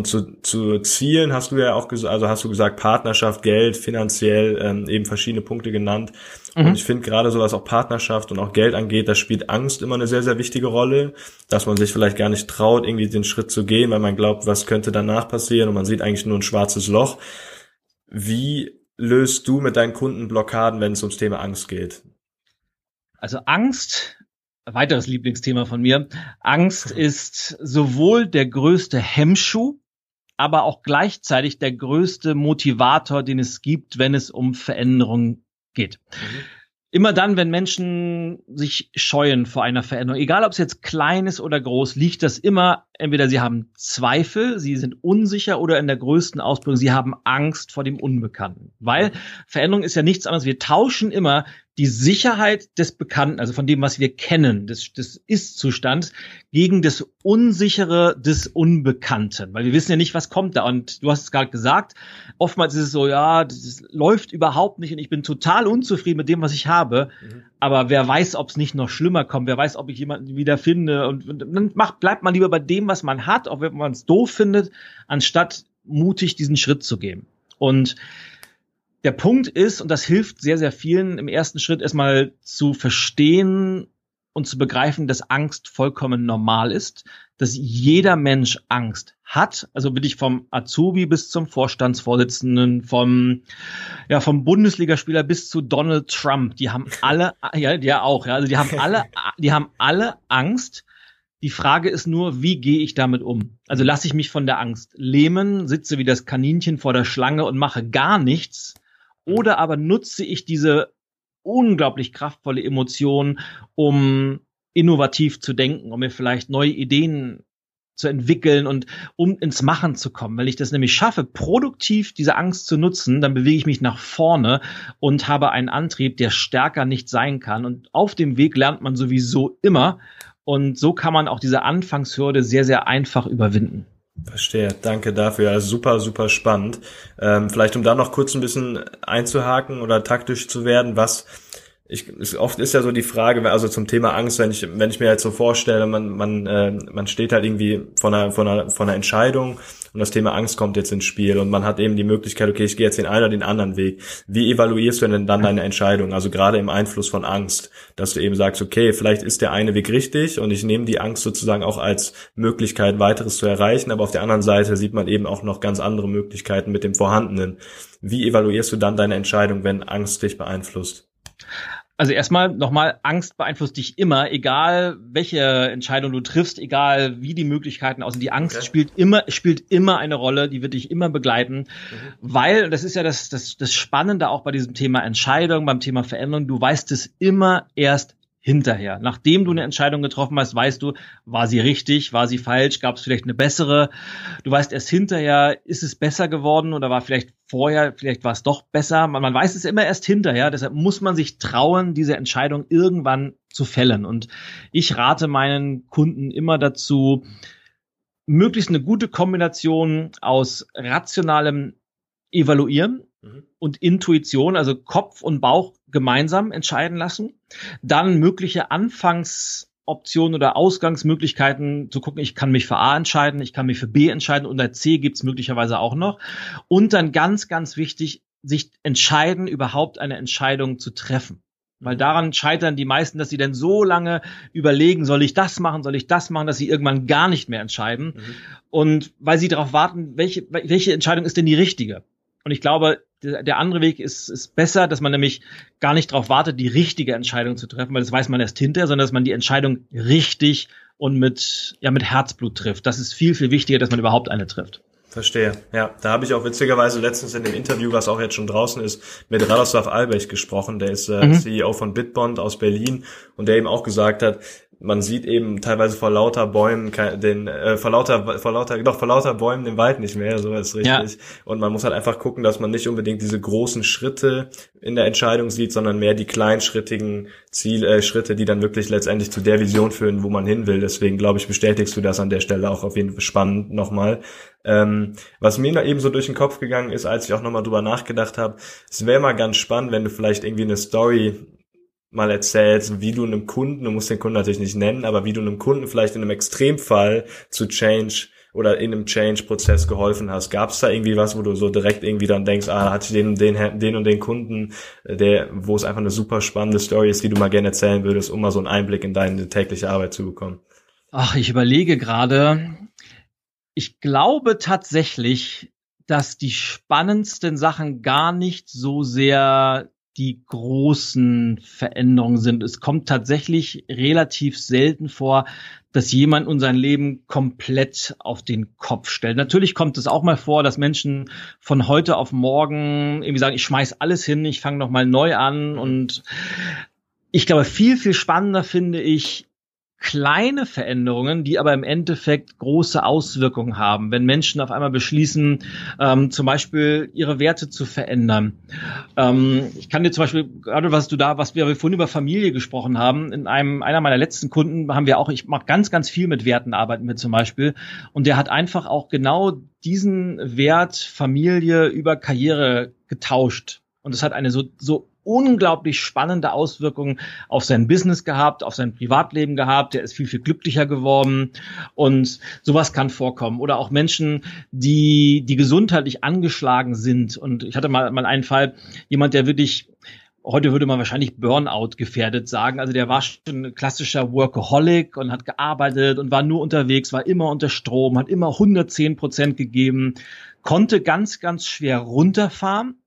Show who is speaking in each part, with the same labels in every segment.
Speaker 1: Und zu, zu Zielen hast du ja auch gesagt, also hast du gesagt, Partnerschaft, Geld, finanziell, ähm, eben verschiedene Punkte genannt. Mhm. Und ich finde gerade so was auch Partnerschaft und auch Geld angeht, da spielt Angst immer eine sehr, sehr wichtige Rolle, dass man sich vielleicht gar nicht traut, irgendwie den Schritt zu gehen, weil man glaubt, was könnte danach passieren und man sieht eigentlich nur ein schwarzes Loch. Wie löst du mit deinen Kunden Blockaden, wenn es ums Thema Angst geht?
Speaker 2: Also Angst weiteres Lieblingsthema von mir. Angst ist sowohl der größte Hemmschuh, aber auch gleichzeitig der größte Motivator, den es gibt, wenn es um Veränderung geht. Mhm. Immer dann, wenn Menschen sich scheuen vor einer Veränderung, egal ob es jetzt klein ist oder groß, liegt das immer, entweder sie haben Zweifel, sie sind unsicher oder in der größten Ausprägung, sie haben Angst vor dem Unbekannten. Weil Veränderung ist ja nichts anderes. Wir tauschen immer die Sicherheit des Bekannten, also von dem, was wir kennen, des, des Ist-Zustands, gegen das Unsichere des Unbekannten. Weil wir wissen ja nicht, was kommt da. Und du hast es gerade gesagt, oftmals ist es so, ja, das läuft überhaupt nicht und ich bin total unzufrieden mit dem, was ich habe. Mhm. Aber wer weiß, ob es nicht noch schlimmer kommt, wer weiß, ob ich jemanden wieder finde. Und, und dann macht, bleibt man lieber bei dem, was man hat, auch wenn man es doof findet, anstatt mutig diesen Schritt zu gehen. Und der Punkt ist, und das hilft sehr, sehr vielen im ersten Schritt erstmal zu verstehen und zu begreifen, dass Angst vollkommen normal ist, dass jeder Mensch Angst hat, also bin ich vom Azubi bis zum Vorstandsvorsitzenden, vom ja vom Bundesligaspieler bis zu Donald Trump, die haben alle ja, ja auch, ja, also die haben alle die haben alle Angst. Die Frage ist nur, wie gehe ich damit um? Also lasse ich mich von der Angst lähmen, sitze wie das Kaninchen vor der Schlange und mache gar nichts oder aber nutze ich diese unglaublich kraftvolle Emotion, um innovativ zu denken, um mir vielleicht neue Ideen zu entwickeln und um ins Machen zu kommen. Wenn ich das nämlich schaffe, produktiv diese Angst zu nutzen, dann bewege ich mich nach vorne und habe einen Antrieb, der stärker nicht sein kann. Und auf dem Weg lernt man sowieso immer. Und so kann man auch diese Anfangshürde sehr, sehr einfach überwinden.
Speaker 1: Verstehe, danke dafür. Also super, super spannend. Ähm, vielleicht um da noch kurz ein bisschen einzuhaken oder taktisch zu werden, was ich, ist, oft ist ja so die Frage, also zum Thema Angst, wenn ich, wenn ich mir jetzt so vorstelle, man, man, äh, man steht halt irgendwie vor einer, vor einer, vor einer Entscheidung und das Thema Angst kommt jetzt ins Spiel und man hat eben die Möglichkeit, okay, ich gehe jetzt den einen oder den anderen Weg. Wie evaluierst du denn dann deine Entscheidung? Also gerade im Einfluss von Angst, dass du eben sagst, okay, vielleicht ist der eine Weg richtig und ich nehme die Angst sozusagen auch als Möglichkeit, weiteres zu erreichen, aber auf der anderen Seite sieht man eben auch noch ganz andere Möglichkeiten mit dem Vorhandenen. Wie evaluierst du dann deine Entscheidung, wenn Angst dich beeinflusst?
Speaker 2: Also erstmal nochmal, Angst beeinflusst dich immer, egal welche Entscheidung du triffst, egal wie die Möglichkeiten aussehen. Die Angst okay. spielt immer, spielt immer eine Rolle, die wird dich immer begleiten, mhm. weil, das ist ja das, das, das Spannende auch bei diesem Thema Entscheidung, beim Thema Veränderung, du weißt es immer erst hinterher. Nachdem du eine Entscheidung getroffen hast, weißt du, war sie richtig, war sie falsch, gab es vielleicht eine bessere. Du weißt erst hinterher, ist es besser geworden oder war vielleicht vorher, vielleicht war es doch besser. Man, man weiß es immer erst hinterher, deshalb muss man sich trauen, diese Entscheidung irgendwann zu fällen. Und ich rate meinen Kunden immer dazu, möglichst eine gute Kombination aus rationalem Evaluieren mhm. und Intuition, also Kopf und Bauch gemeinsam entscheiden lassen. Dann mögliche Anfangsoptionen oder Ausgangsmöglichkeiten zu gucken, ich kann mich für A entscheiden, ich kann mich für B entscheiden und der C gibt's möglicherweise auch noch. Und dann ganz, ganz wichtig, sich entscheiden, überhaupt eine Entscheidung zu treffen. Weil mhm. daran scheitern die meisten, dass sie dann so lange überlegen, soll ich das machen, soll ich das machen, dass sie irgendwann gar nicht mehr entscheiden. Mhm. Und weil sie darauf warten, welche, welche Entscheidung ist denn die richtige? Und ich glaube, der, der andere Weg ist, ist besser, dass man nämlich gar nicht darauf wartet, die richtige Entscheidung zu treffen, weil das weiß man erst hinterher, sondern dass man die Entscheidung richtig und mit, ja, mit Herzblut trifft. Das ist viel, viel wichtiger, dass man überhaupt eine trifft.
Speaker 1: Verstehe. Ja, da habe ich auch witzigerweise letztens in dem Interview, was auch jetzt schon draußen ist, mit Radoslav Albech gesprochen. Der ist äh, mhm. CEO von Bitbond aus Berlin und der eben auch gesagt hat, man sieht eben teilweise vor lauter Bäumen den äh, vor lauter vor lauter doch vor lauter Bäumen den Wald nicht mehr, so ist richtig. Ja. Und man muss halt einfach gucken, dass man nicht unbedingt diese großen Schritte in der Entscheidung sieht, sondern mehr die kleinschrittigen Ziel äh, Schritte, die dann wirklich letztendlich zu der Vision führen, wo man hin will. Deswegen glaube ich, bestätigst du das an der Stelle auch auf jeden Fall spannend nochmal. Ähm, was mir da eben so durch den Kopf gegangen ist, als ich auch nochmal drüber nachgedacht habe, es wäre mal ganz spannend, wenn du vielleicht irgendwie eine Story mal erzählst, wie du einem Kunden, du musst den Kunden natürlich nicht nennen, aber wie du einem Kunden vielleicht in einem Extremfall zu Change oder in einem Change-Prozess geholfen hast. Gab es da irgendwie was, wo du so direkt irgendwie dann denkst, ah, hatte ich den, den, den und den Kunden, der, wo es einfach eine super spannende Story ist, die du mal gerne erzählen würdest, um mal so einen Einblick in deine tägliche Arbeit zu bekommen?
Speaker 2: Ach, ich überlege gerade. Ich glaube tatsächlich, dass die spannendsten Sachen gar nicht so sehr die großen Veränderungen sind. Es kommt tatsächlich relativ selten vor, dass jemand unser Leben komplett auf den Kopf stellt. Natürlich kommt es auch mal vor, dass Menschen von heute auf morgen irgendwie sagen, ich schmeiß alles hin, ich fange noch mal neu an und ich glaube, viel, viel spannender finde ich, kleine Veränderungen, die aber im Endeffekt große Auswirkungen haben. Wenn Menschen auf einmal beschließen, ähm, zum Beispiel ihre Werte zu verändern. Ähm, ich kann dir zum Beispiel, gerade was du da, was wir vorhin über Familie gesprochen haben, in einem, einer meiner letzten Kunden haben wir auch, ich mache ganz, ganz viel mit Werten arbeiten wir zum Beispiel. Und der hat einfach auch genau diesen Wert Familie über Karriere getauscht. Und es hat eine so, so unglaublich spannende Auswirkungen auf sein Business gehabt, auf sein Privatleben gehabt. Der ist viel, viel glücklicher geworden und sowas kann vorkommen. Oder auch Menschen, die, die gesundheitlich angeschlagen sind. Und ich hatte mal, mal einen Fall, jemand, der wirklich heute würde man wahrscheinlich Burnout gefährdet sagen. Also der war schon ein klassischer Workaholic und hat gearbeitet und war nur unterwegs, war immer unter Strom, hat immer 110 Prozent gegeben, konnte ganz, ganz schwer runterfahren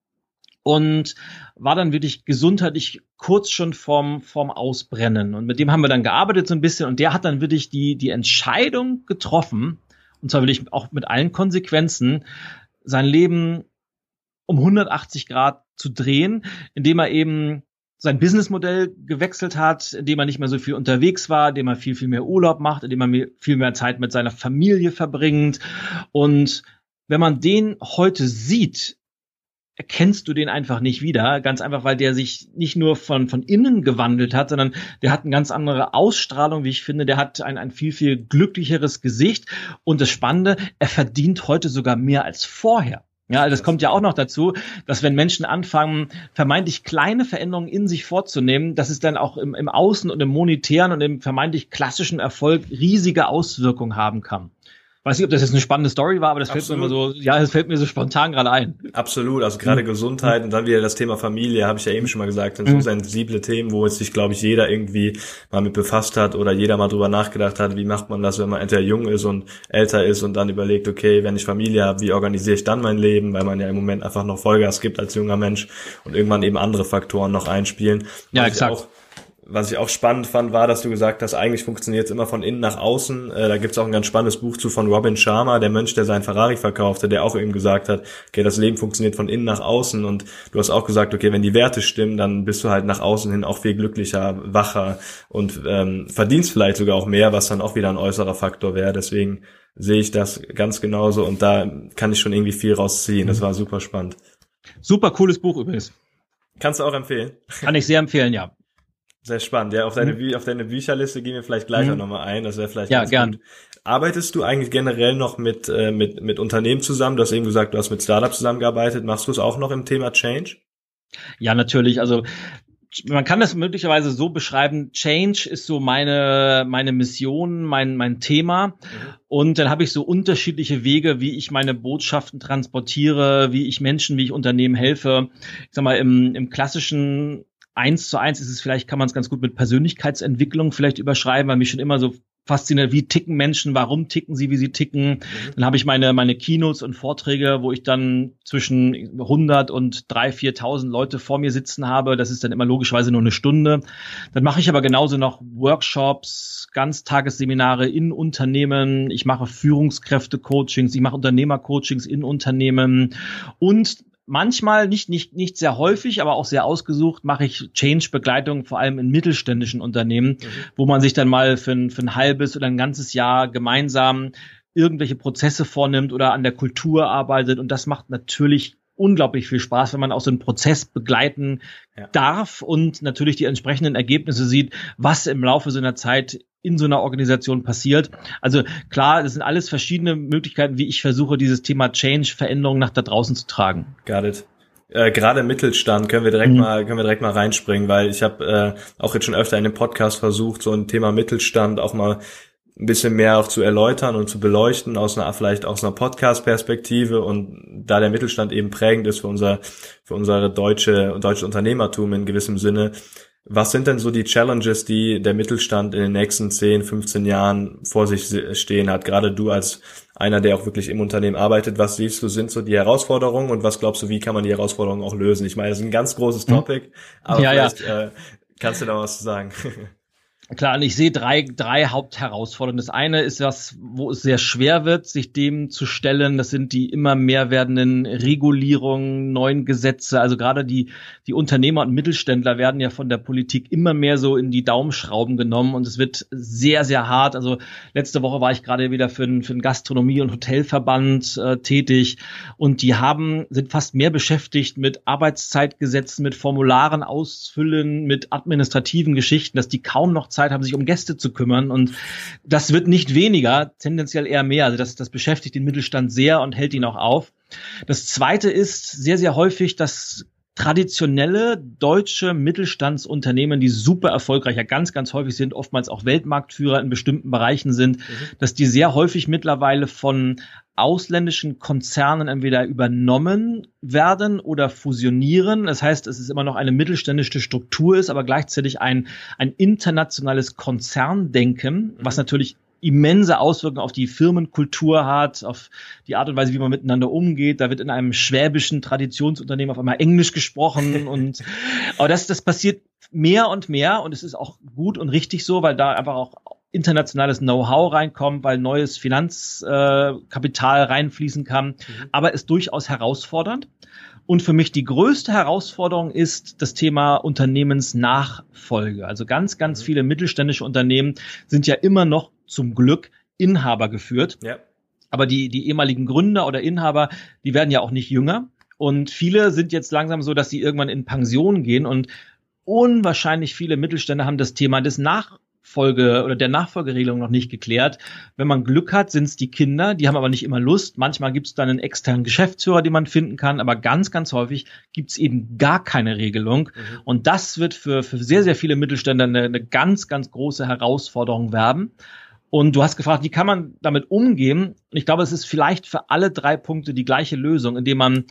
Speaker 2: und war dann wirklich gesundheitlich kurz schon vorm, vorm Ausbrennen. Und mit dem haben wir dann gearbeitet so ein bisschen und der hat dann wirklich die, die Entscheidung getroffen, und zwar wirklich auch mit allen Konsequenzen, sein Leben um 180 Grad zu drehen, indem er eben sein Businessmodell gewechselt hat, indem er nicht mehr so viel unterwegs war, indem er viel, viel mehr Urlaub macht, indem er viel mehr Zeit mit seiner Familie verbringt. Und wenn man den heute sieht, erkennst du den einfach nicht wieder. Ganz einfach, weil der sich nicht nur von, von innen gewandelt hat, sondern der hat eine ganz andere Ausstrahlung, wie ich finde. Der hat ein, ein viel, viel glücklicheres Gesicht. Und das Spannende, er verdient heute sogar mehr als vorher. Ja, das kommt ja auch noch dazu, dass wenn Menschen anfangen, vermeintlich kleine Veränderungen in sich vorzunehmen, dass es dann auch im, im Außen und im monetären und im vermeintlich klassischen Erfolg riesige Auswirkungen haben kann weiß nicht, ob das jetzt eine spannende Story war, aber das Absolut. fällt mir immer so, ja, das fällt mir so spontan gerade ein.
Speaker 1: Absolut, also gerade mhm. Gesundheit und dann wieder das Thema Familie, habe ich ja eben schon mal gesagt, sind mhm. so sensible Themen, wo jetzt sich, glaube ich, jeder irgendwie mal mit befasst hat oder jeder mal drüber nachgedacht hat, wie macht man das, wenn man entweder jung ist und älter ist und dann überlegt, okay, wenn ich Familie habe, wie organisiere ich dann mein Leben, weil man ja im Moment einfach noch Vollgas gibt als junger Mensch und irgendwann eben andere Faktoren noch einspielen.
Speaker 2: Ja, exakt
Speaker 1: was ich auch spannend fand, war, dass du gesagt hast, eigentlich funktioniert es immer von innen nach außen. Äh, da gibt's auch ein ganz spannendes Buch zu von Robin Sharma, der Mönch, der seinen Ferrari verkaufte, der auch eben gesagt hat, okay, das Leben funktioniert von innen nach außen. Und du hast auch gesagt, okay, wenn die Werte stimmen, dann bist du halt nach außen hin auch viel glücklicher, wacher und ähm, verdienst vielleicht sogar auch mehr, was dann auch wieder ein äußerer Faktor wäre. Deswegen sehe ich das ganz genauso und da kann ich schon irgendwie viel rausziehen. Das war super spannend.
Speaker 2: Super cooles Buch übrigens.
Speaker 1: Kannst du auch empfehlen?
Speaker 2: Kann ich sehr empfehlen, ja.
Speaker 1: Sehr spannend. Ja, auf deine, mhm. auf deine Bücherliste gehen wir vielleicht gleich mhm. auch nochmal ein. Das wäre vielleicht
Speaker 2: ja, gern.
Speaker 1: Gut. Arbeitest du eigentlich generell noch mit, äh, mit, mit Unternehmen zusammen? Du hast eben gesagt, du hast mit Startups zusammengearbeitet. Machst du es auch noch im Thema Change?
Speaker 2: Ja, natürlich. Also man kann das möglicherweise so beschreiben, Change ist so meine, meine Mission, mein, mein Thema. Mhm. Und dann habe ich so unterschiedliche Wege, wie ich meine Botschaften transportiere, wie ich Menschen, wie ich Unternehmen helfe. Ich sag mal, im, im klassischen eins zu eins ist es vielleicht, kann man es ganz gut mit Persönlichkeitsentwicklung vielleicht überschreiben, weil mich schon immer so fasziniert, wie ticken Menschen, warum ticken sie, wie sie ticken. Mhm. Dann habe ich meine, meine Keynotes und Vorträge, wo ich dann zwischen 100 und 3.000, 4.000 Leute vor mir sitzen habe. Das ist dann immer logischerweise nur eine Stunde. Dann mache ich aber genauso noch Workshops, Ganztagesseminare in Unternehmen. Ich mache Führungskräfte-Coachings, ich mache Unternehmer-Coachings in Unternehmen und manchmal, nicht, nicht, nicht sehr häufig, aber auch sehr ausgesucht, mache ich Change-Begleitung, vor allem in mittelständischen Unternehmen, mhm. wo man sich dann mal für ein, für ein halbes oder ein ganzes Jahr gemeinsam irgendwelche Prozesse vornimmt oder an der Kultur arbeitet. Und das macht natürlich unglaublich viel Spaß, wenn man auch so einen Prozess begleiten ja. darf und natürlich die entsprechenden Ergebnisse sieht, was im Laufe so einer Zeit in so einer Organisation passiert. Also klar, das sind alles verschiedene Möglichkeiten, wie ich versuche, dieses Thema Change, Veränderung nach da draußen zu tragen.
Speaker 1: Got it. Äh, Gerade im Mittelstand können wir direkt mhm. mal können wir direkt mal reinspringen, weil ich habe äh, auch jetzt schon öfter in dem Podcast versucht, so ein Thema Mittelstand auch mal ein bisschen mehr auch zu erläutern und zu beleuchten aus einer vielleicht aus einer Podcast-Perspektive und da der Mittelstand eben prägend ist für unser für unsere deutsche deutsche Unternehmertum in gewissem Sinne. Was sind denn so die Challenges, die der Mittelstand in den nächsten 10, 15 Jahren vor sich stehen hat? Gerade du als einer, der auch wirklich im Unternehmen arbeitet, was siehst du, sind so die Herausforderungen und was glaubst du, wie kann man die Herausforderungen auch lösen? Ich meine, das ist ein ganz großes mhm. Topic, aber ja, vielleicht ja. Äh, kannst du da was zu sagen.
Speaker 2: Klar, und ich sehe drei, drei Hauptherausforderungen. Das eine ist was, wo es sehr schwer wird, sich dem zu stellen. Das sind die immer mehr werdenden Regulierungen, neuen Gesetze. Also gerade die, die Unternehmer und Mittelständler werden ja von der Politik immer mehr so in die Daumenschrauben genommen und es wird sehr, sehr hart. Also letzte Woche war ich gerade wieder für einen, für Gastronomie- und Hotelverband äh, tätig und die haben, sind fast mehr beschäftigt mit Arbeitszeitgesetzen, mit Formularen ausfüllen, mit administrativen Geschichten, dass die kaum noch Zeit haben, sich um Gäste zu kümmern. Und das wird nicht weniger, tendenziell eher mehr. Also das, das beschäftigt den Mittelstand sehr und hält ihn auch auf. Das zweite ist sehr, sehr häufig, dass traditionelle deutsche Mittelstandsunternehmen, die super erfolgreich, ja ganz, ganz häufig sind, oftmals auch Weltmarktführer in bestimmten Bereichen sind, mhm. dass die sehr häufig mittlerweile von ausländischen Konzernen entweder übernommen werden oder fusionieren. Das heißt, es ist immer noch eine mittelständische Struktur ist, aber gleichzeitig ein, ein internationales Konzerndenken, was mhm. natürlich immense Auswirkungen auf die Firmenkultur hat, auf die Art und Weise, wie man miteinander umgeht. Da wird in einem schwäbischen Traditionsunternehmen auf einmal Englisch gesprochen und aber das, das passiert mehr und mehr und es ist auch gut und richtig so, weil da einfach auch internationales Know-how reinkommt, weil neues Finanzkapital äh, reinfließen kann, mhm. aber ist durchaus herausfordernd. Und für mich die größte Herausforderung ist das Thema Unternehmensnachfolge. Also ganz, ganz mhm. viele mittelständische Unternehmen sind ja immer noch zum Glück Inhaber geführt. Ja. Aber die, die ehemaligen Gründer oder Inhaber, die werden ja auch nicht jünger. Und viele sind jetzt langsam so, dass sie irgendwann in Pension gehen und unwahrscheinlich viele Mittelständler haben das Thema des Nachfolge oder der Nachfolgeregelung noch nicht geklärt. Wenn man Glück hat, sind es die Kinder, die haben aber nicht immer Lust. Manchmal gibt es dann einen externen Geschäftsführer, den man finden kann, aber ganz, ganz häufig gibt es eben gar keine Regelung. Mhm. Und das wird für, für sehr, sehr viele Mittelständler eine, eine ganz, ganz große Herausforderung werden. Und du hast gefragt, wie kann man damit umgehen? Und ich glaube, es ist vielleicht für alle drei Punkte die gleiche Lösung, indem man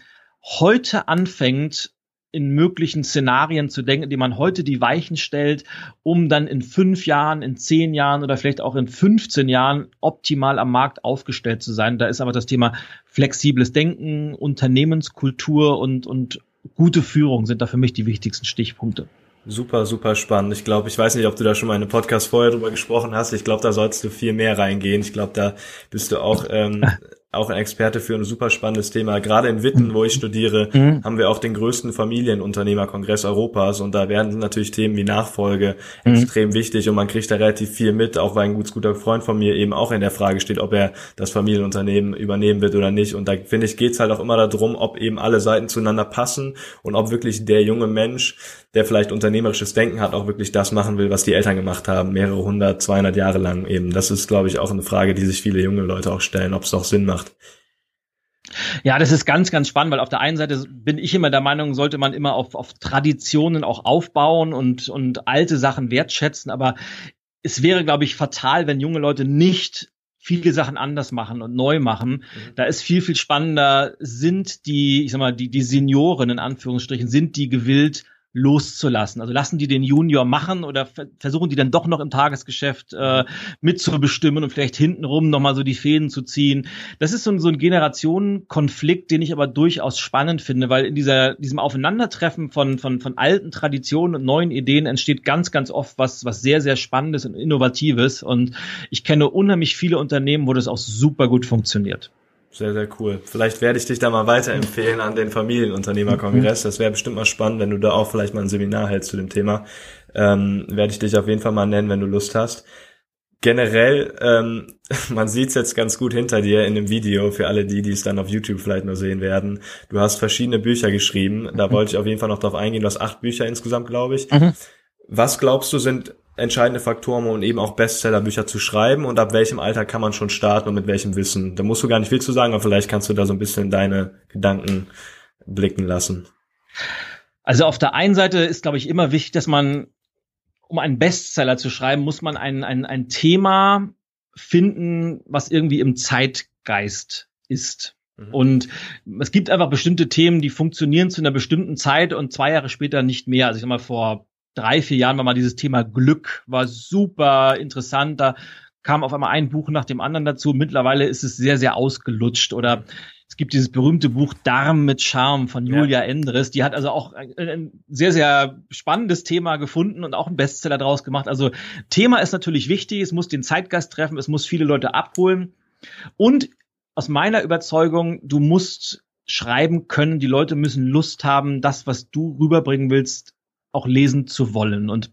Speaker 2: heute anfängt, in möglichen Szenarien zu denken, indem man heute die Weichen stellt, um dann in fünf Jahren, in zehn Jahren oder vielleicht auch in 15 Jahren optimal am Markt aufgestellt zu sein. Da ist aber das Thema flexibles Denken, Unternehmenskultur und, und gute Führung sind da für mich die wichtigsten Stichpunkte.
Speaker 1: Super, super spannend. Ich glaube, ich weiß nicht, ob du da schon mal in einem Podcast vorher drüber gesprochen hast. Ich glaube, da sollst du viel mehr reingehen. Ich glaube, da bist du auch ähm, auch ein Experte für ein super spannendes Thema. Gerade in Witten, wo ich studiere, mhm. haben wir auch den größten Familienunternehmerkongress Europas und da werden natürlich Themen wie Nachfolge mhm. extrem wichtig und man kriegt da relativ viel mit, auch weil ein gut, guter Freund von mir eben auch in der Frage steht, ob er das Familienunternehmen übernehmen wird oder nicht. Und da finde ich, geht's halt auch immer darum, ob eben alle Seiten zueinander passen und ob wirklich der junge Mensch, der vielleicht unternehmerisches Denken hat, auch wirklich das machen will, was die Eltern gemacht haben, mehrere hundert, zweihundert Jahre lang eben. Das ist, glaube ich, auch eine Frage, die sich viele junge Leute auch stellen, ob es auch Sinn macht gemacht.
Speaker 2: Ja, das ist ganz, ganz spannend, weil auf der einen Seite bin ich immer der Meinung, sollte man immer auf, auf Traditionen auch aufbauen und, und alte Sachen wertschätzen. Aber es wäre, glaube ich, fatal, wenn junge Leute nicht viele Sachen anders machen und neu machen. Mhm. Da ist viel, viel spannender, sind die, ich sag mal, die, die Senioren in Anführungsstrichen, sind die gewillt, loszulassen. Also lassen die den Junior machen oder versuchen die dann doch noch im Tagesgeschäft äh, mitzubestimmen und vielleicht hintenrum nochmal so die Fäden zu ziehen. Das ist so, ein, so ein Generationenkonflikt, den ich aber durchaus spannend finde, weil in dieser, diesem Aufeinandertreffen von, von, von alten Traditionen und neuen Ideen entsteht ganz, ganz oft was, was sehr, sehr Spannendes und Innovatives. Und ich kenne unheimlich viele Unternehmen, wo das auch super gut funktioniert.
Speaker 1: Sehr, sehr cool. Vielleicht werde ich dich da mal weiterempfehlen an den Familienunternehmerkongress. Das wäre bestimmt mal spannend, wenn du da auch vielleicht mal ein Seminar hältst zu dem Thema. Ähm, werde ich dich auf jeden Fall mal nennen, wenn du Lust hast. Generell, ähm, man sieht's jetzt ganz gut hinter dir in dem Video, für alle die, die es dann auf YouTube vielleicht nur sehen werden. Du hast verschiedene Bücher geschrieben. Da wollte ich auf jeden Fall noch drauf eingehen. Du hast acht Bücher insgesamt, glaube ich. Mhm. Was glaubst du sind entscheidende Faktoren, um eben auch Bestsellerbücher zu schreiben und ab welchem Alter kann man schon starten und mit welchem Wissen? Da musst du gar nicht viel zu sagen, aber vielleicht kannst du da so ein bisschen deine Gedanken blicken lassen.
Speaker 2: Also auf der einen Seite ist, glaube ich, immer wichtig, dass man, um einen Bestseller zu schreiben, muss man ein, ein, ein Thema finden, was irgendwie im Zeitgeist ist. Mhm. Und es gibt einfach bestimmte Themen, die funktionieren zu einer bestimmten Zeit und zwei Jahre später nicht mehr. Also ich sag mal, vor drei, vier Jahren war mal dieses Thema Glück, war super interessant. Da kam auf einmal ein Buch nach dem anderen dazu. Mittlerweile ist es sehr, sehr ausgelutscht. Oder es gibt dieses berühmte Buch Darm mit Charme von Julia ja. Endres. Die hat also auch ein sehr, sehr spannendes Thema gefunden und auch einen Bestseller draus gemacht. Also Thema ist natürlich wichtig. Es muss den Zeitgeist treffen. Es muss viele Leute abholen. Und aus meiner Überzeugung, du musst schreiben können. Die Leute müssen Lust haben, das, was du rüberbringen willst, auch lesen zu wollen. Und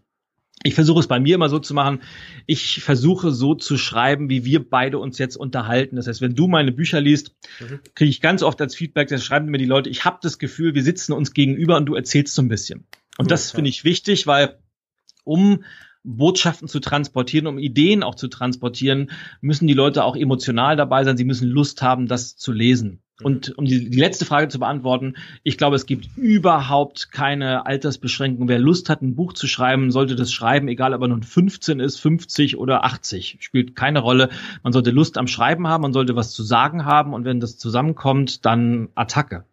Speaker 2: ich versuche es bei mir immer so zu machen. Ich versuche so zu schreiben, wie wir beide uns jetzt unterhalten. Das heißt, wenn du meine Bücher liest, mhm. kriege ich ganz oft als Feedback, das schreiben mir die Leute, ich habe das Gefühl, wir sitzen uns gegenüber und du erzählst so ein bisschen. Und cool, das finde ich wichtig, weil um Botschaften zu transportieren, um Ideen auch zu transportieren, müssen die Leute auch emotional dabei sein. Sie müssen Lust haben, das zu lesen. Mhm. Und um die, die, letzte Frage zu beantworten, ich glaube, es gibt überhaupt keine Altersbeschränkung. Wer Lust hat, ein Buch zu schreiben, sollte das schreiben, egal ob er nun 15 ist, 50 oder 80. Spielt keine Rolle. Man sollte Lust am Schreiben haben, man sollte was zu sagen haben und wenn das zusammenkommt, dann Attacke.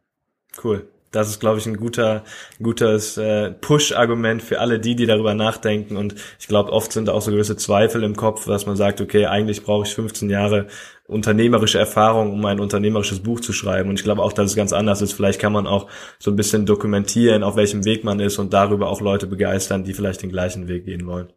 Speaker 1: Cool. Das ist, glaube ich, ein guter, gutes äh, Push-Argument für alle die, die darüber nachdenken. Und ich glaube, oft sind auch so gewisse Zweifel im Kopf, dass man sagt, okay, eigentlich brauche ich 15 Jahre unternehmerische Erfahrung, um ein unternehmerisches Buch zu schreiben. Und ich glaube auch, dass es ganz anders ist. Vielleicht kann man auch so ein bisschen dokumentieren, auf welchem Weg man ist und darüber auch Leute begeistern, die vielleicht den gleichen Weg gehen wollen.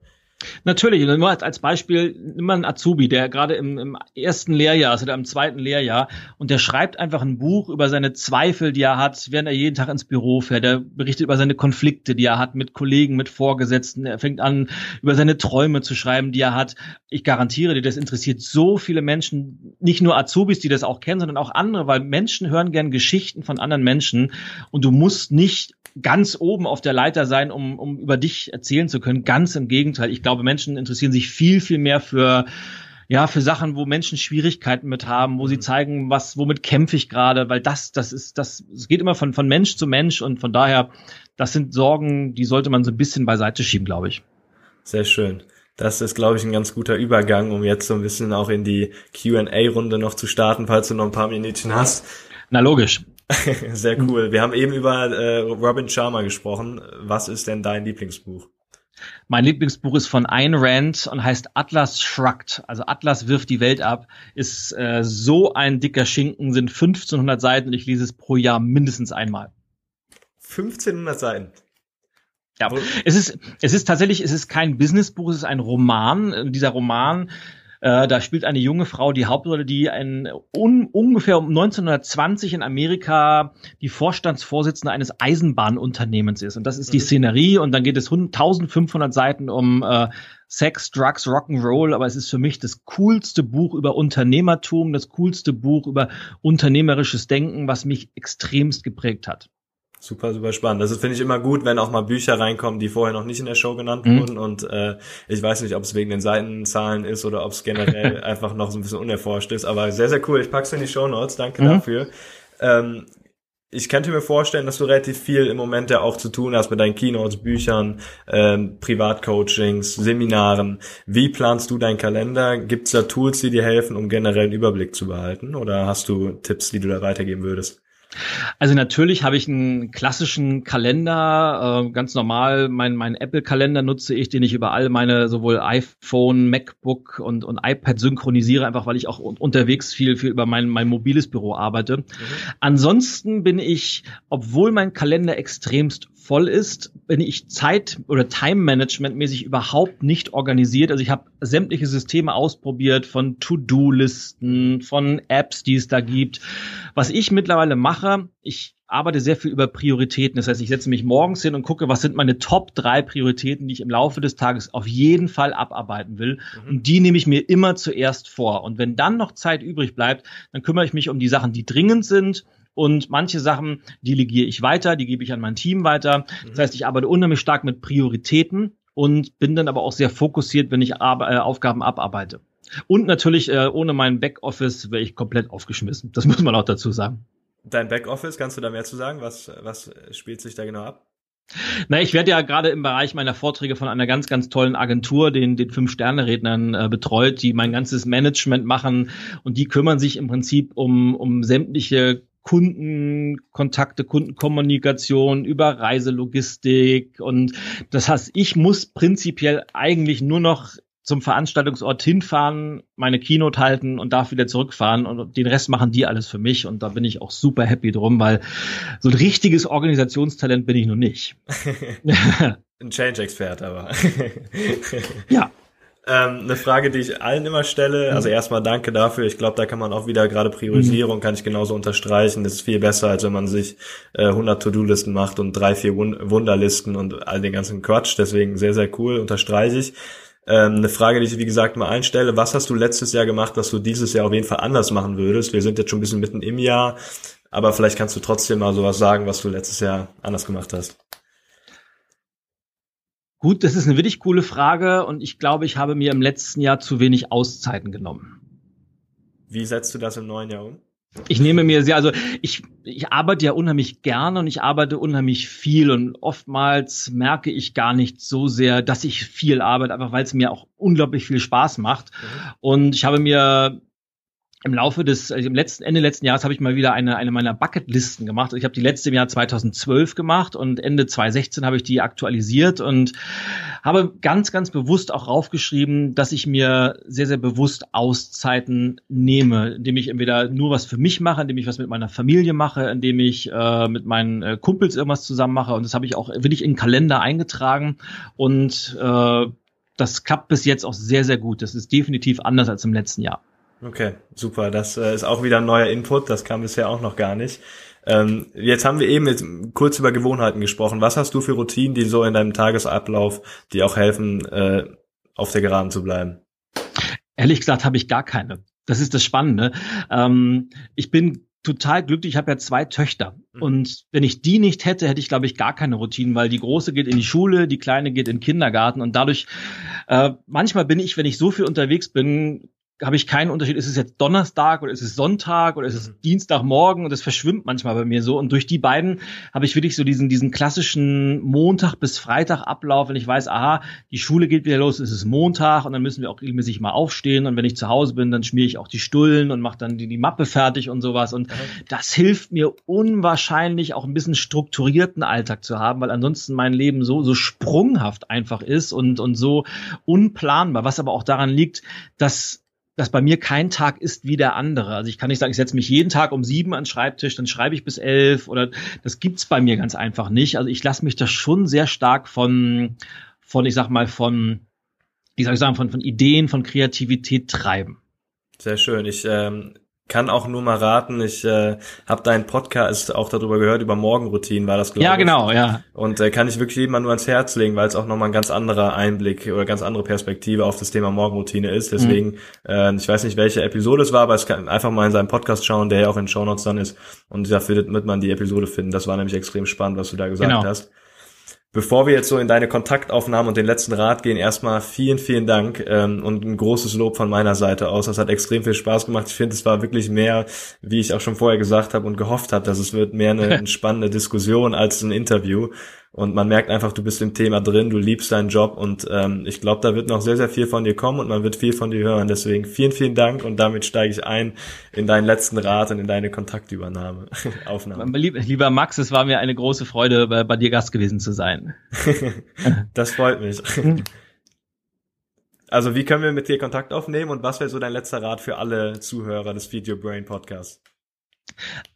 Speaker 2: Natürlich, nur als Beispiel, nimm mal einen Azubi, der gerade im, im ersten Lehrjahr ist oder im zweiten Lehrjahr und der schreibt einfach ein Buch über seine Zweifel, die er hat, während er jeden Tag ins Büro fährt. Er berichtet über seine Konflikte, die er hat mit Kollegen, mit Vorgesetzten. Er fängt an, über seine Träume zu schreiben, die er hat. Ich garantiere dir, das interessiert so viele Menschen, nicht nur Azubis, die das auch kennen, sondern auch andere, weil Menschen hören gern Geschichten von anderen Menschen und du musst nicht ganz oben auf der Leiter sein, um, um über dich erzählen zu können. Ganz im Gegenteil. Ich glaube, Menschen interessieren sich viel, viel mehr für ja, für Sachen, wo Menschen Schwierigkeiten mit haben, wo sie mhm. zeigen, was, womit kämpfe ich gerade, weil das, das ist, das, es geht immer von, von Mensch zu Mensch und von daher, das sind Sorgen, die sollte man so ein bisschen beiseite schieben, glaube ich.
Speaker 1: Sehr schön. Das ist, glaube ich, ein ganz guter Übergang, um jetzt so ein bisschen auch in die Q&A-Runde noch zu starten, falls du noch ein paar Minuten hast.
Speaker 2: Na logisch.
Speaker 1: Sehr cool. Wir haben eben über äh, Robin Sharma gesprochen. Was ist denn dein Lieblingsbuch?
Speaker 2: Mein Lieblingsbuch ist von Ayn Rand und heißt Atlas Shrugged. Also Atlas wirft die Welt ab. Ist äh, so ein dicker Schinken, sind 1500 Seiten und ich lese es pro Jahr mindestens einmal.
Speaker 1: 1500 Seiten.
Speaker 2: Ja, es ist, es ist tatsächlich, es ist kein Businessbuch, es ist ein Roman. Dieser Roman äh, da spielt eine junge Frau die Hauptrolle, die ein, un, ungefähr um 1920 in Amerika die Vorstandsvorsitzende eines Eisenbahnunternehmens ist. Und das ist die mhm. Szenerie. Und dann geht es 1500 Seiten um äh, Sex, Drugs, Rock'n'Roll, aber es ist für mich das coolste Buch über Unternehmertum, das coolste Buch über unternehmerisches Denken, was mich extremst geprägt hat.
Speaker 1: Super, super spannend. Das finde ich immer gut, wenn auch mal Bücher reinkommen, die vorher noch nicht in der Show genannt mhm. wurden. Und äh, ich weiß nicht, ob es wegen den Seitenzahlen ist oder ob es generell einfach noch so ein bisschen unerforscht ist. Aber sehr, sehr cool. Ich pack's in die Show Notes. Danke mhm. dafür. Ähm, ich könnte mir vorstellen, dass du relativ viel im Moment ja auch zu tun hast mit deinen Keynotes, Büchern, ähm, Privatcoachings, Seminaren. Wie planst du deinen Kalender? Gibt es da Tools, die dir helfen, um generell einen Überblick zu behalten? Oder hast du Tipps, die du da weitergeben würdest?
Speaker 2: Also natürlich habe ich einen klassischen Kalender, äh, ganz normal. Mein, mein Apple-Kalender nutze ich, den ich über all meine sowohl iPhone, MacBook und, und iPad synchronisiere, einfach weil ich auch unterwegs viel, viel über mein, mein mobiles Büro arbeite. Mhm. Ansonsten bin ich, obwohl mein Kalender extremst voll ist, bin ich Zeit- oder Time-Management-mäßig überhaupt nicht organisiert. Also ich habe sämtliche Systeme ausprobiert, von To-Do-Listen, von Apps, die es da gibt. Was ich mittlerweile mache, ich arbeite sehr viel über Prioritäten. Das heißt, ich setze mich morgens hin und gucke, was sind meine Top drei Prioritäten, die ich im Laufe des Tages auf jeden Fall abarbeiten will. Mhm. Und die nehme ich mir immer zuerst vor. Und wenn dann noch Zeit übrig bleibt, dann kümmere ich mich um die Sachen, die dringend sind und manche Sachen delegiere ich weiter, die gebe ich an mein Team weiter. Das heißt, ich arbeite unheimlich stark mit Prioritäten und bin dann aber auch sehr fokussiert, wenn ich äh, Aufgaben abarbeite. Und natürlich, äh, ohne mein Backoffice wäre ich komplett aufgeschmissen. Das muss man auch dazu sagen.
Speaker 1: Dein Backoffice, kannst du da mehr zu sagen? Was, was spielt sich da genau ab?
Speaker 2: Na, ich werde ja gerade im Bereich meiner Vorträge von einer ganz, ganz tollen Agentur, den, den Fünf-Sterne-Rednern äh, betreut, die mein ganzes Management machen und die kümmern sich im Prinzip um, um sämtliche Kundenkontakte, Kundenkommunikation, über Reiselogistik und das heißt, ich muss prinzipiell eigentlich nur noch zum Veranstaltungsort hinfahren, meine Keynote halten und darf wieder zurückfahren und den Rest machen die alles für mich und da bin ich auch super happy drum, weil so ein richtiges Organisationstalent bin ich noch nicht.
Speaker 1: ein Change-Expert aber.
Speaker 2: ja.
Speaker 1: Ähm, eine Frage, die ich allen immer stelle. Also mhm. erstmal danke dafür. Ich glaube, da kann man auch wieder gerade Priorisierung, mhm. kann ich genauso unterstreichen. Das ist viel besser, als wenn man sich äh, 100 To-Do-Listen macht und drei, vier Wunderlisten und all den ganzen Quatsch. Deswegen sehr, sehr cool, unterstreiche ich. Ähm, eine Frage, die ich, wie gesagt, mal einstelle. Was hast du letztes Jahr gemacht, was du dieses Jahr auf jeden Fall anders machen würdest? Wir sind jetzt schon ein bisschen mitten im Jahr, aber vielleicht kannst du trotzdem mal sowas sagen, was du letztes Jahr anders gemacht hast.
Speaker 2: Gut, das ist eine wirklich coole Frage und ich glaube, ich habe mir im letzten Jahr zu wenig Auszeiten genommen.
Speaker 1: Wie setzt du das im neuen Jahr um?
Speaker 2: Ich nehme mir sehr, also ich, ich arbeite ja unheimlich gerne und ich arbeite unheimlich viel und oftmals merke ich gar nicht so sehr, dass ich viel arbeite, einfach weil es mir auch unglaublich viel Spaß macht. Mhm. Und ich habe mir im Laufe des, also im letzten, Ende letzten Jahres habe ich mal wieder eine, eine meiner Bucketlisten gemacht. Ich habe die letzte im Jahr 2012 gemacht und Ende 2016 habe ich die aktualisiert und habe ganz, ganz bewusst auch raufgeschrieben, dass ich mir sehr, sehr bewusst Auszeiten nehme, indem ich entweder nur was für mich mache, indem ich was mit meiner Familie mache, indem ich äh, mit meinen äh, Kumpels irgendwas zusammen mache und das habe ich auch wirklich in den Kalender eingetragen und äh, das klappt bis jetzt auch sehr, sehr gut. Das ist definitiv anders als im letzten Jahr.
Speaker 1: Okay, super. Das äh, ist auch wieder ein neuer Input. Das kam bisher auch noch gar nicht. Ähm, jetzt haben wir eben jetzt kurz über Gewohnheiten gesprochen. Was hast du für Routinen, die so in deinem Tagesablauf, die auch helfen, äh, auf der Geraden zu bleiben?
Speaker 2: Ehrlich gesagt habe ich gar keine. Das ist das Spannende. Ähm, ich bin total glücklich. Ich habe ja zwei Töchter. Mhm. Und wenn ich die nicht hätte, hätte ich, glaube ich, gar keine Routinen, weil die große geht in die Schule, die kleine geht in den Kindergarten. Und dadurch, äh, manchmal bin ich, wenn ich so viel unterwegs bin, habe ich keinen Unterschied, ist es jetzt Donnerstag oder ist es Sonntag oder ist es mhm. Dienstagmorgen und das verschwimmt manchmal bei mir so. Und durch die beiden habe ich wirklich so diesen, diesen klassischen Montag bis Freitag Ablauf, wenn ich weiß, aha, die Schule geht wieder los, es ist Montag und dann müssen wir auch regelmäßig mal aufstehen und wenn ich zu Hause bin, dann schmiere ich auch die Stullen und mache dann die, die Mappe fertig und sowas. Und mhm. das hilft mir unwahrscheinlich auch ein bisschen strukturierten Alltag zu haben, weil ansonsten mein Leben so, so sprunghaft einfach ist und, und so unplanbar, was aber auch daran liegt, dass dass bei mir kein Tag ist wie der andere. Also ich kann nicht sagen, ich setze mich jeden Tag um sieben an den Schreibtisch, dann schreibe ich bis elf oder das gibt's bei mir ganz einfach nicht. Also ich lasse mich da schon sehr stark von, von, ich sag mal, von, wie soll ich sagen, von, von Ideen, von Kreativität treiben.
Speaker 1: Sehr schön. Ich ähm, kann auch nur mal raten, ich äh, habe deinen Podcast auch darüber gehört, über Morgenroutinen war das,
Speaker 2: glaube ich. Ja, genau, ja.
Speaker 1: Und äh, kann ich wirklich jedem mal nur ans Herz legen, weil es auch nochmal ein ganz anderer Einblick oder ganz andere Perspektive auf das Thema Morgenroutine ist. Deswegen, mhm. äh, ich weiß nicht, welche Episode es war, aber es kann einfach mal in seinem Podcast schauen, der ja auch in Show Notes dann ist. Und da wird man die Episode finden. Das war nämlich extrem spannend, was du da gesagt genau. hast. Bevor wir jetzt so in deine Kontaktaufnahme und den letzten Rat gehen, erstmal vielen, vielen Dank ähm, und ein großes Lob von meiner Seite aus. Das hat extrem viel Spaß gemacht. Ich finde, es war wirklich mehr, wie ich auch schon vorher gesagt habe und gehofft habe, dass es wird mehr eine, eine spannende Diskussion als ein Interview. Und man merkt einfach, du bist im Thema drin, du liebst deinen Job und ähm, ich glaube, da wird noch sehr, sehr viel von dir kommen und man wird viel von dir hören. Deswegen vielen, vielen Dank und damit steige ich ein in deinen letzten Rat und in deine Kontaktübernahme, Aufnahme.
Speaker 2: Lieber Max, es war mir eine große Freude, bei, bei dir Gast gewesen zu sein.
Speaker 1: das freut mich. Also wie können wir mit dir Kontakt aufnehmen und was wäre so dein letzter Rat für alle Zuhörer des Video Brain Podcasts?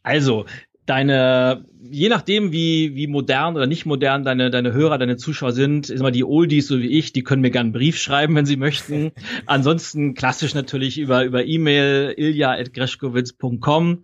Speaker 2: Also, deine, je nachdem, wie, wie modern oder nicht modern deine, deine Hörer, deine Zuschauer sind, ist immer die Oldies, so wie ich, die können mir gerne einen Brief schreiben, wenn sie möchten. Ansonsten klassisch natürlich über, über E-Mail ilja.greschkowitz.com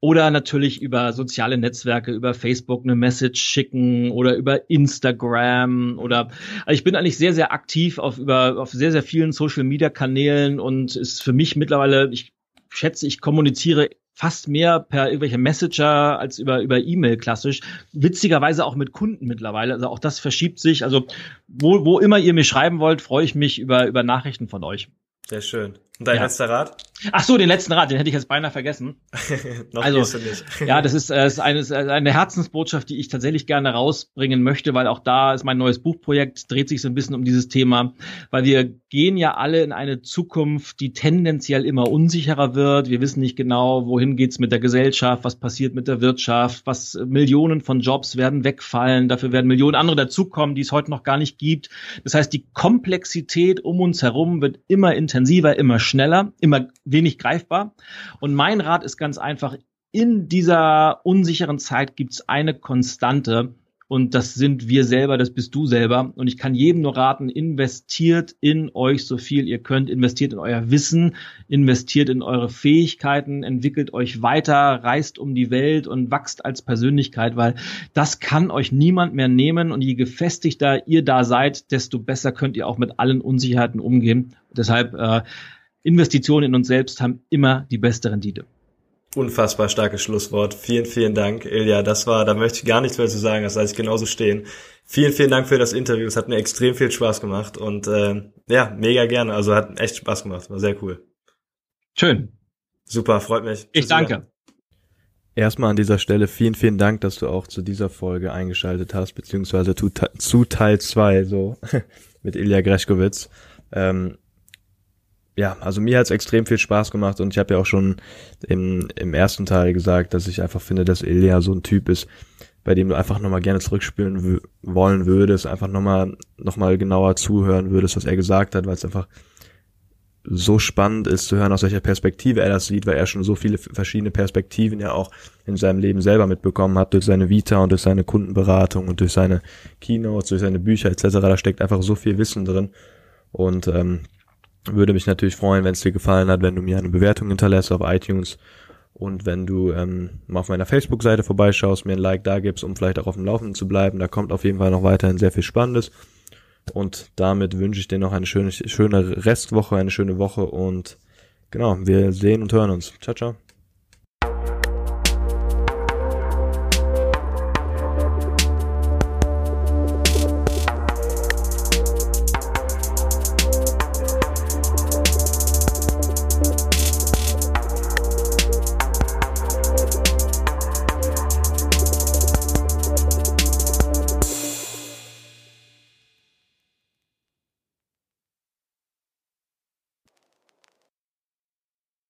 Speaker 2: oder natürlich über soziale Netzwerke, über Facebook eine Message schicken oder über Instagram oder, also ich bin eigentlich sehr, sehr aktiv auf, über, auf sehr, sehr vielen Social Media Kanälen und ist für mich mittlerweile, ich schätze, ich kommuniziere fast mehr per irgendwelche Messenger als über über E-Mail klassisch. Witzigerweise auch mit Kunden mittlerweile. Also auch das verschiebt sich. Also wo, wo immer ihr mir schreiben wollt, freue ich mich über über Nachrichten von euch.
Speaker 1: Sehr schön. Und dein ja. letzter Rat?
Speaker 2: Ach so, den letzten Rat, den hätte ich jetzt beinahe vergessen. also, ja, das ist, äh, ist, eine, eine Herzensbotschaft, die ich tatsächlich gerne rausbringen möchte, weil auch da ist mein neues Buchprojekt, dreht sich so ein bisschen um dieses Thema, weil wir gehen ja alle in eine Zukunft, die tendenziell immer unsicherer wird. Wir wissen nicht genau, wohin geht's mit der Gesellschaft, was passiert mit der Wirtschaft, was Millionen von Jobs werden wegfallen, dafür werden Millionen andere dazukommen, die es heute noch gar nicht gibt. Das heißt, die Komplexität um uns herum wird immer intensiver, immer schneller, immer wenig greifbar. Und mein Rat ist ganz einfach, in dieser unsicheren Zeit gibt es eine Konstante und das sind wir selber, das bist du selber. Und ich kann jedem nur raten, investiert in euch so viel ihr könnt, investiert in euer Wissen, investiert in eure Fähigkeiten, entwickelt euch weiter, reist um die Welt und wachst als Persönlichkeit, weil das kann euch niemand mehr nehmen. Und je gefestigter ihr da seid, desto besser könnt ihr auch mit allen Unsicherheiten umgehen. Deshalb äh, Investitionen in uns selbst haben immer die beste Rendite.
Speaker 1: Unfassbar starkes Schlusswort. Vielen, vielen Dank, Ilja. Das war, da möchte ich gar nichts mehr zu sagen, das lasse ich genauso stehen. Vielen, vielen Dank für das Interview. Es hat mir extrem viel Spaß gemacht und äh, ja, mega gerne. Also hat echt Spaß gemacht. War sehr cool.
Speaker 2: Schön.
Speaker 1: Super, freut mich.
Speaker 2: Ich danke.
Speaker 1: Erstmal an dieser Stelle vielen, vielen Dank, dass du auch zu dieser Folge eingeschaltet hast, beziehungsweise zu, zu Teil zwei so mit Ilja Greschkowitz. Ähm, ja, also mir hat's extrem viel Spaß gemacht und ich habe ja auch schon im, im ersten Teil gesagt, dass ich einfach finde, dass Ilya so ein Typ ist, bei dem du einfach nochmal gerne zurückspielen wollen würdest, einfach nochmal noch mal genauer zuhören würdest, was er gesagt hat, weil es einfach so spannend ist zu hören, aus welcher Perspektive er das sieht, weil er schon so viele verschiedene Perspektiven ja auch in seinem Leben selber mitbekommen hat, durch seine Vita und durch seine Kundenberatung und durch seine Keynotes, durch seine Bücher etc. Da steckt einfach so viel Wissen drin. Und ähm, würde mich natürlich freuen, wenn es dir gefallen hat, wenn du mir eine Bewertung hinterlässt auf iTunes und wenn du ähm, mal auf meiner Facebook-Seite vorbeischaust, mir ein Like da gibst, um vielleicht auch auf dem Laufenden zu bleiben. Da kommt auf jeden Fall noch weiterhin sehr viel Spannendes. Und damit wünsche ich dir noch eine schöne, schöne Restwoche, eine schöne Woche und genau, wir sehen und hören uns. Ciao, ciao.